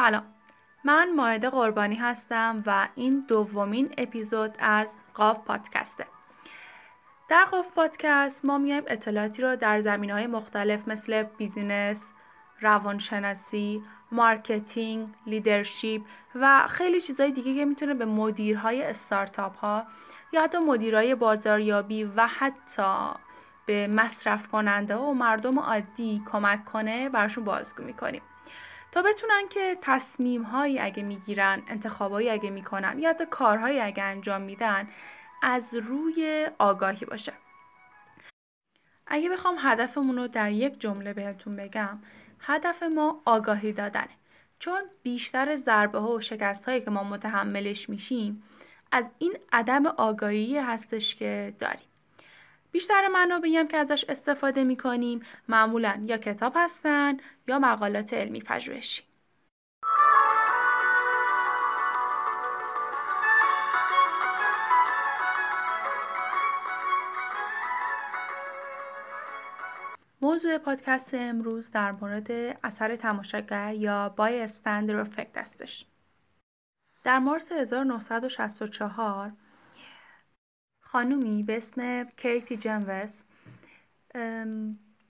سلام. من مائده قربانی هستم و این دومین اپیزود از قاف پادکسته. در قاف پادکست ما میایم اطلاعاتی رو در زمینه های مختلف مثل business، روانشناسی، marketing، leadership و خیلی چیزهای دیگه که می‌تونه به مدیرهای استارتاپ ها یا حتی مدیرهای بازاریابی و حتی به مصرف کننده و مردم عادی کمک کنه براشون بازگو می‌کنیم. تا بتونن که تصمیم هایی اگه می‌گیرن انتخابایی اگه می‌کنن یا حتی کارهایی اگه انجام میدن از روی آگاهی باشه. اگه بخوام هدفمون رو در یک جمله بهتون بگم هدف ما آگاهی دادنه. چون بیشتر ضربه ها و شکست هایی که ما متحملش میشیم از این عدم آگاهی هستش که داریم. بیشتر منابعی هم که ازش استفاده می کنیم معمولا یا کتاب هستن یا مقالات علمی پژوهشی. موضوع پادکست امروز در مورد اثر تماشاگر یا بای استندر افکت هستش. در مارس 1964 خانومی به اسم کیتی جنوس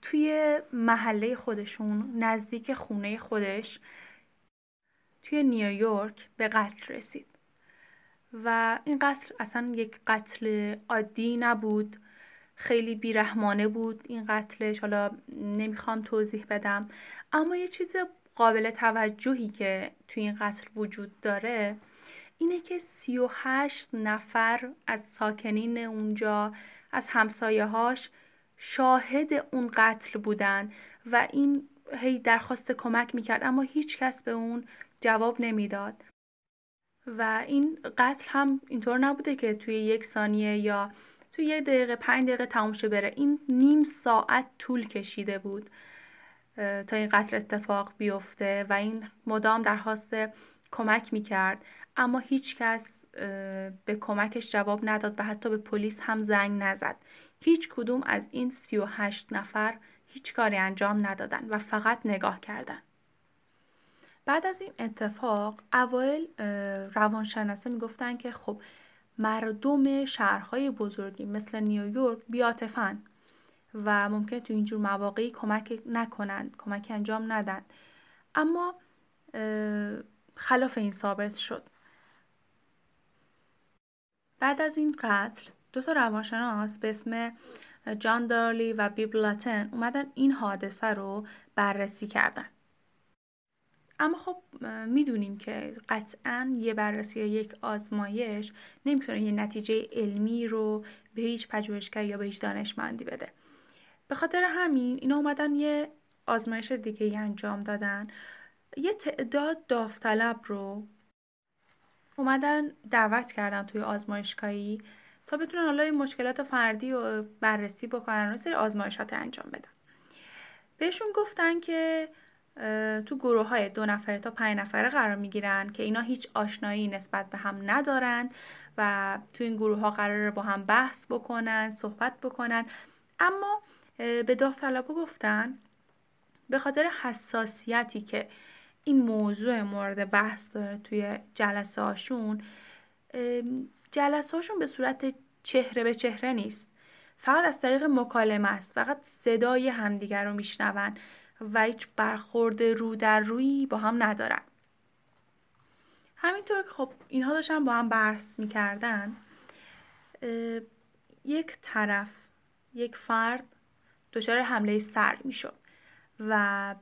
توی محله خودشون نزدیک خونه خودش توی نیویورک به قتل رسید. و این قتل اصلا یک قتل عادی نبود خیلی بیرحمانه بود این قتلش. حالا نمی‌خوام توضیح بدم. اما یه چیز قابل توجهی که توی این قتل وجود داره اینه که 38 نفر از ساکنین اونجا از همسایه هاش شاهد اون قتل بودن و این هی درخواست کمک می‌کرد اما هیچ کس به اون جواب نمی‌داد. و این قتل هم اینطور نبوده که توی یک ثانیه یا توی یک دقیقه پنج دقیقه تموم شه بره. این نیم ساعت طول کشیده بود تا این قتل اتفاق بیفته و این مدام درخواست کمک می‌کرد. اما هیچ کس به کمکش جواب نداد و حتی به پلیس هم زنگ نزد. هیچ کدوم از این 38 نفر هیچ کاری انجام ندادن و فقط نگاه کردن. بعد از این اتفاق اوایل روانشناسه می‌گفتن که خب مردم شهرهای بزرگی مثل نیویورک بیاتفن و ممکن تو اینجور مواقعی کمک نکنند کمک انجام ندن اما خلاف این ثابت شد بعد از این قتل دو تا روانشناس به اسم جان دارلی و بیبلاتن اومدن این حادثه رو بررسی کردن. اما خب می‌دونیم که قطعا یه بررسی یا یک آزمایش نمی‌تونه یه نتیجه علمی رو به هیچ پژوهشگر یا به هیچ دانشمندی بده. به خاطر همین اینا اومدن یه آزمایش دیگه انجام دادن. یه تعداد داوطلب رو اومدن دعوت کردن توی آزمایشگاهی تا بتونن حالا این مشکلات فردی رو بررسی بکنن و سری آزمایشات انجام بدن. بهشون گفتن که تو گروه های دو نفره تا پنج نفره قرار می‌گیرن که اینا هیچ آشنایی نسبت به هم ندارند و تو این گروه ها قرار با هم بحث بکنن صحبت بکنن. اما به داوطلبا گفتن به خاطر حساسیتی که این موضوع مورد بحث داره توی جلسه هاشون جلسه هاشون به صورت چهره به چهره نیست. فقط از طریق مکالمه است. فقط صدای همدیگر رو میشنون و هیچ برخورد رو در روی با هم ندارن. همینطور که خب اینها داشتن با هم بحث می‌کردن یک طرف یک فرد دچار حمله سر می‌شد. و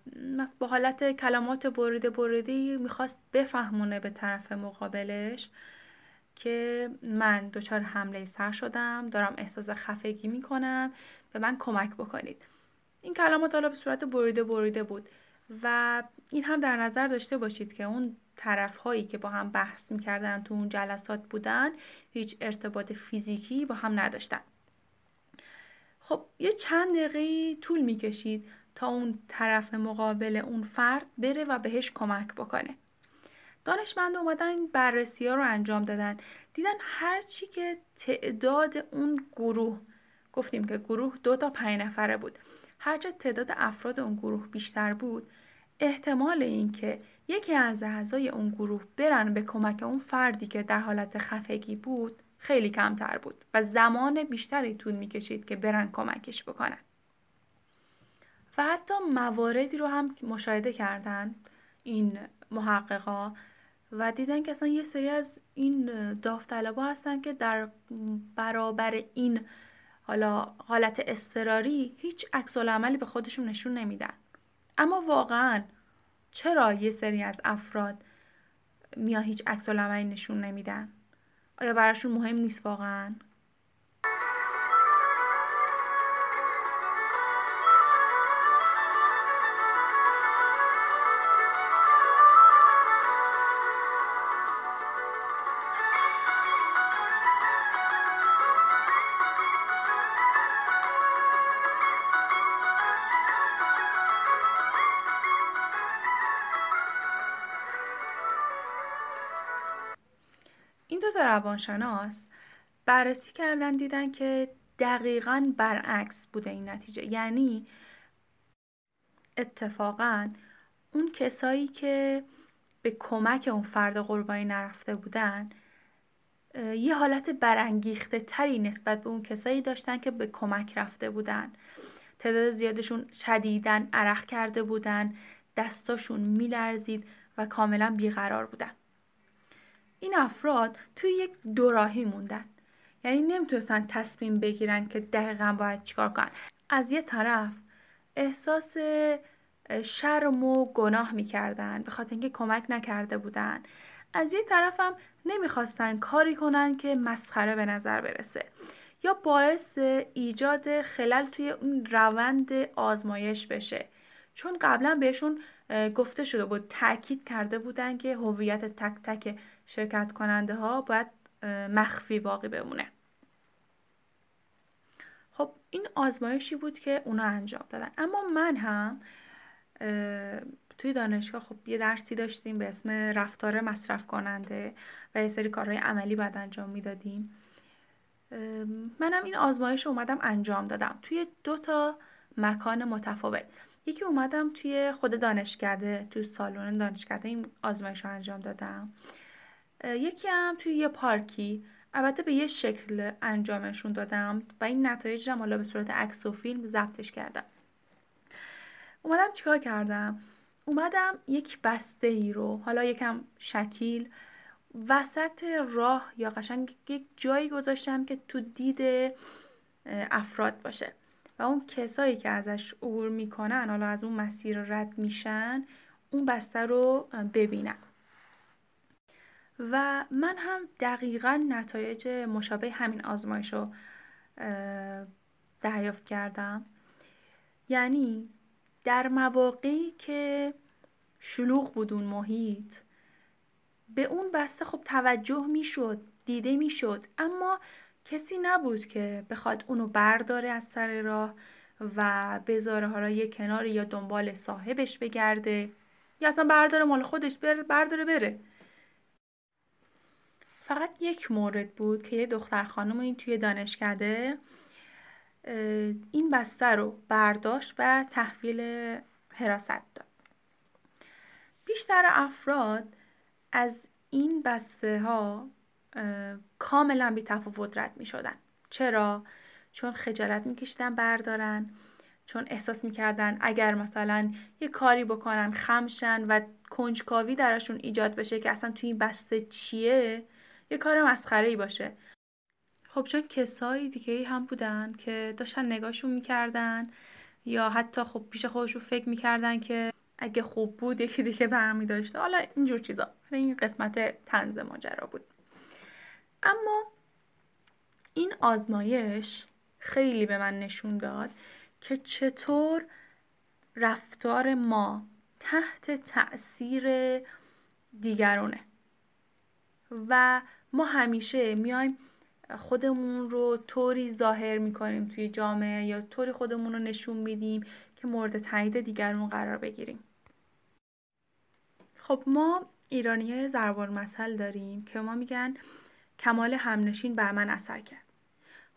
با حالت کلمات بریده بریده می‌خواست بفهمونه به طرف مقابلش که من دچار حمله سر شدم دارم احساس خفگی می‌کنم به من کمک بکنید. این کلمات حالا به صورت بریده بریده بود و این هم در نظر داشته باشید که اون طرف هایی که با هم بحث می‌کردن تو اون جلسات بودن هیچ ارتباط فیزیکی با هم نداشتن. خب یه چند دقیقه طول می‌کشید. تا اون طرف مقابل اون فرد بره و بهش کمک بکنه. دانشمند اومدن بررسی ها رو انجام دادن. دیدن هرچی که تعداد اون گروه گفتیم که گروه دو تا پنج نفره بود. هرچه تعداد افراد اون گروه بیشتر بود احتمال اینکه یکی از اعضای اون گروه برن به کمک اون فردی که در حالت خفگی بود خیلی کمتر بود و زمان بیشتری طول می‌کشید که برن کمکش بکنن. و حتی مواردی رو هم مشاهده کردن این محققا و دیدن که اصلا یه سری از این داوطلبا هستن که در برابر این حالا حالت استراری هیچ عکس عملی به خودشون نشون نمیدن. اما واقعا چرا یه سری از افراد میان هیچ عکس عملی نشون نمیدن؟ آیا براشون مهم نیست واقعا؟ روانشناس بررسی کردن دیدن که دقیقا برعکس بوده این نتیجه. یعنی اتفاقا اون کسایی که به کمک اون فرد قربانی نرفته بودن یه حالت برانگیخته تری نسبت به اون کسایی داشتن که به کمک رفته بودن. تعداد زیادشون شدیدن عرق کرده بودن دستاشون میلرزید و کاملا بیقرار بودن. این افراد توی یک دوراهی موندن. یعنی نمی‌تونستن تصمیم بگیرن که دقیقا باید چیکار کنن. از یه طرف احساس شرم و گناه می‌کردن به خاطر اینکه کمک نکرده بودن. از یه طرف هم نمی‌خواستن کاری کنن که مسخره به نظر برسه. یا باعث ایجاد خلل توی اون روند آزمایش بشه. چون قبلا بهشون گفته شده بود تاکید کرده بودن که هویت تک تک شرکت کننده ها باید مخفی باقی بمونه. خب این آزمایشی بود که اونا انجام دادن. اما من هم توی دانشگاه خب یه درسی داشتیم به اسم رفتار مصرف کننده و یه سری کارهای عملی بعد انجام می‌دادیم. منم این آزمایش رو اومدم انجام دادم. توی دو تا مکان متفاوت. یکی اومدم توی خود دانشکده توی سالن دانشکده این آزمایش رو انجام دادم. یکی هم توی یه پارکی. البته به یه شکل انجامشون دادم و این نتایج هم حالا به صورت عکس و فیلم ضبطش کردم. اومدم چیکار کردم؟ اومدم یک بسته ای رو حالا یکم شکیل وسط راه یا قشنگ یک جایی گذاشتم که تو دید افراد باشه. و اون کسایی که ازش عبور می‌کنن حالا از اون مسیر رد میشن اون بسته رو ببینن. و من هم دقیقا نتایج مشابه همین آزمایش رو دریافت کردم. یعنی در مواقعی که شلوغ بود اون محیط به اون بسته خب توجه می‌شد دیده می‌شد اما کسی نبود که بخواد اونو برداره از سر راه و بذاره حالا یه کنار یا دنبال صاحبش بگرده یا اصلا برداره مال خودش برداره بره. فقط یک مورد بود که یه دختر خانم این توی دانشکده این بسته رو برداشت و تحویل حراست داد. بیشتر افراد از این بسته ها کاملا بی تفاوت رد می شدن. چرا؟ چون خجالت میکشیدن بردارن. چون احساس می‌کردن اگر مثلا یه کاری بکنن خمشن و کنجکاوی درشون ایجاد بشه که اصلا توی این بسته چیه یه کار مسخره باشه. خب چون کسایی دیگه ای هم بودن که داشتن نگاهشون می‌کردن یا حتی خب پیش خودشون فکر می‌کردن که اگه خوب بود یکی دیگه برمی داشته. حالا اینجور چیزا. این قسمت تنز ماجرا بود. اما این آزمایش خیلی به من نشون داد که چطور رفتار ما تحت تاثیر دیگرونه و ما همیشه میایم خودمون رو طوری ظاهر می‌کنیم توی جامعه یا طوری خودمون رو نشون میدیم که مورد تایید دیگرون قرار بگیریم. خب ما ایرانی های مسئل داریم که ما میگن کمال همنشین بر من اثر کرد.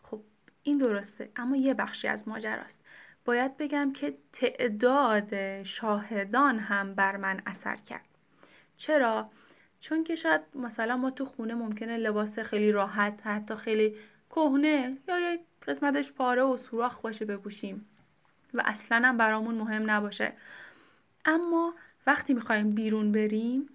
خب این درسته اما یه بخشی از ماجراست. باید بگم که تعداد شاهدان هم بر من اثر کرد. چرا؟ چون که شاید مثلا ما تو خونه ممکنه لباس خیلی راحت حتی خیلی کهنه یا یک قسمتش پاره و سوراخ باشه بپوشیم و اصلا هم برامون مهم نباشه. اما وقتی می‌خوایم بیرون بریم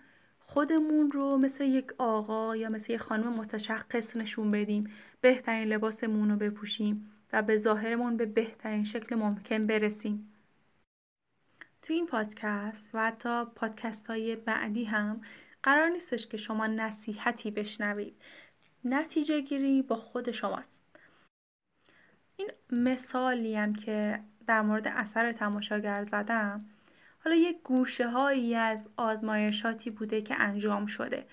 خودمون رو مثل یک آقا یا مثل یک خانم متشخص نشون بدیم بهترین لباسمون رو بپوشیم و به ظاهرمون به بهترین شکل ممکن برسیم. تو این پادکست و حتی پادکست های بعدی هم قرار نیستش که شما نصیحتی بشنوید. نتیجه گیری با خود شماست. این مثالی هم که در مورد اثر تماشاگر زدم حالا یک گوشه هایی از آزمایشاتی بوده که انجام شده.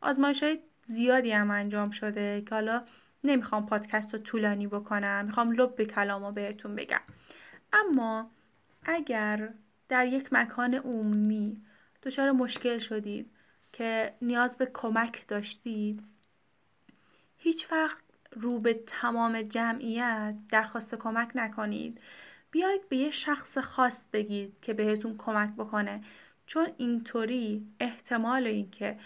آزمایش های زیادی هم انجام شده که حالا نمی‌خوام پادکست رو طولانی بکنم می‌خوام لب به کلام رو بهتون بگم. اما اگر در یک مکان عمومی دچار مشکل شدید که نیاز به کمک داشتید هیچ وقت رو به تمام جمعیت درخواست کمک نکنید. بیاید به یه شخص خاص بگید که بهتون کمک بکنه. چون اینطوری احتمال اینکه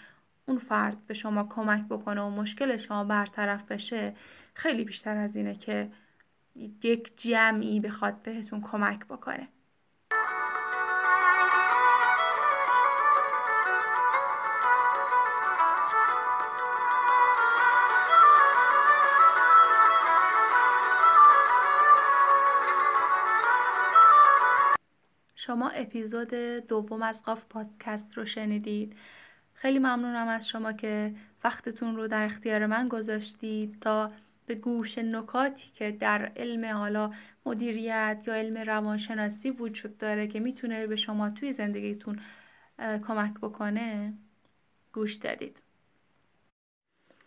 اون فرد به شما کمک بکنه و مشکل شما برطرف بشه خیلی بیشتر از اینه که یک جمعی بخواد بهتون کمک بکنه. اپیزود دوم از قاف پادکست رو شنیدید. خیلی ممنونم از شما که وقتتون رو در اختیار من گذاشتید تا به گوش نکاتی که در علم حالا مدیریت یا علم روانشناسی وجود داره که می‌تونه به شما توی زندگیتون کمک بکنه گوش دادید.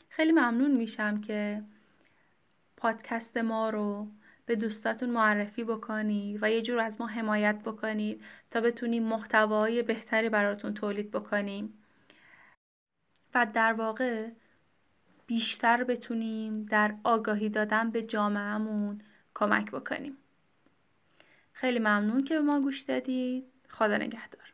خیلی ممنون میشم که پادکست ما رو به دوستاتون معرفی بکنید و یه جور از ما حمایت بکنید تا بتونیم محتوای بهتری براتون تولید بکنیم. و در واقع بیشتر بتونیم در آگاهی دادن به جامعهمون کمک بکنیم. خیلی ممنون که به ما گوش دادید. خدا نگهدار.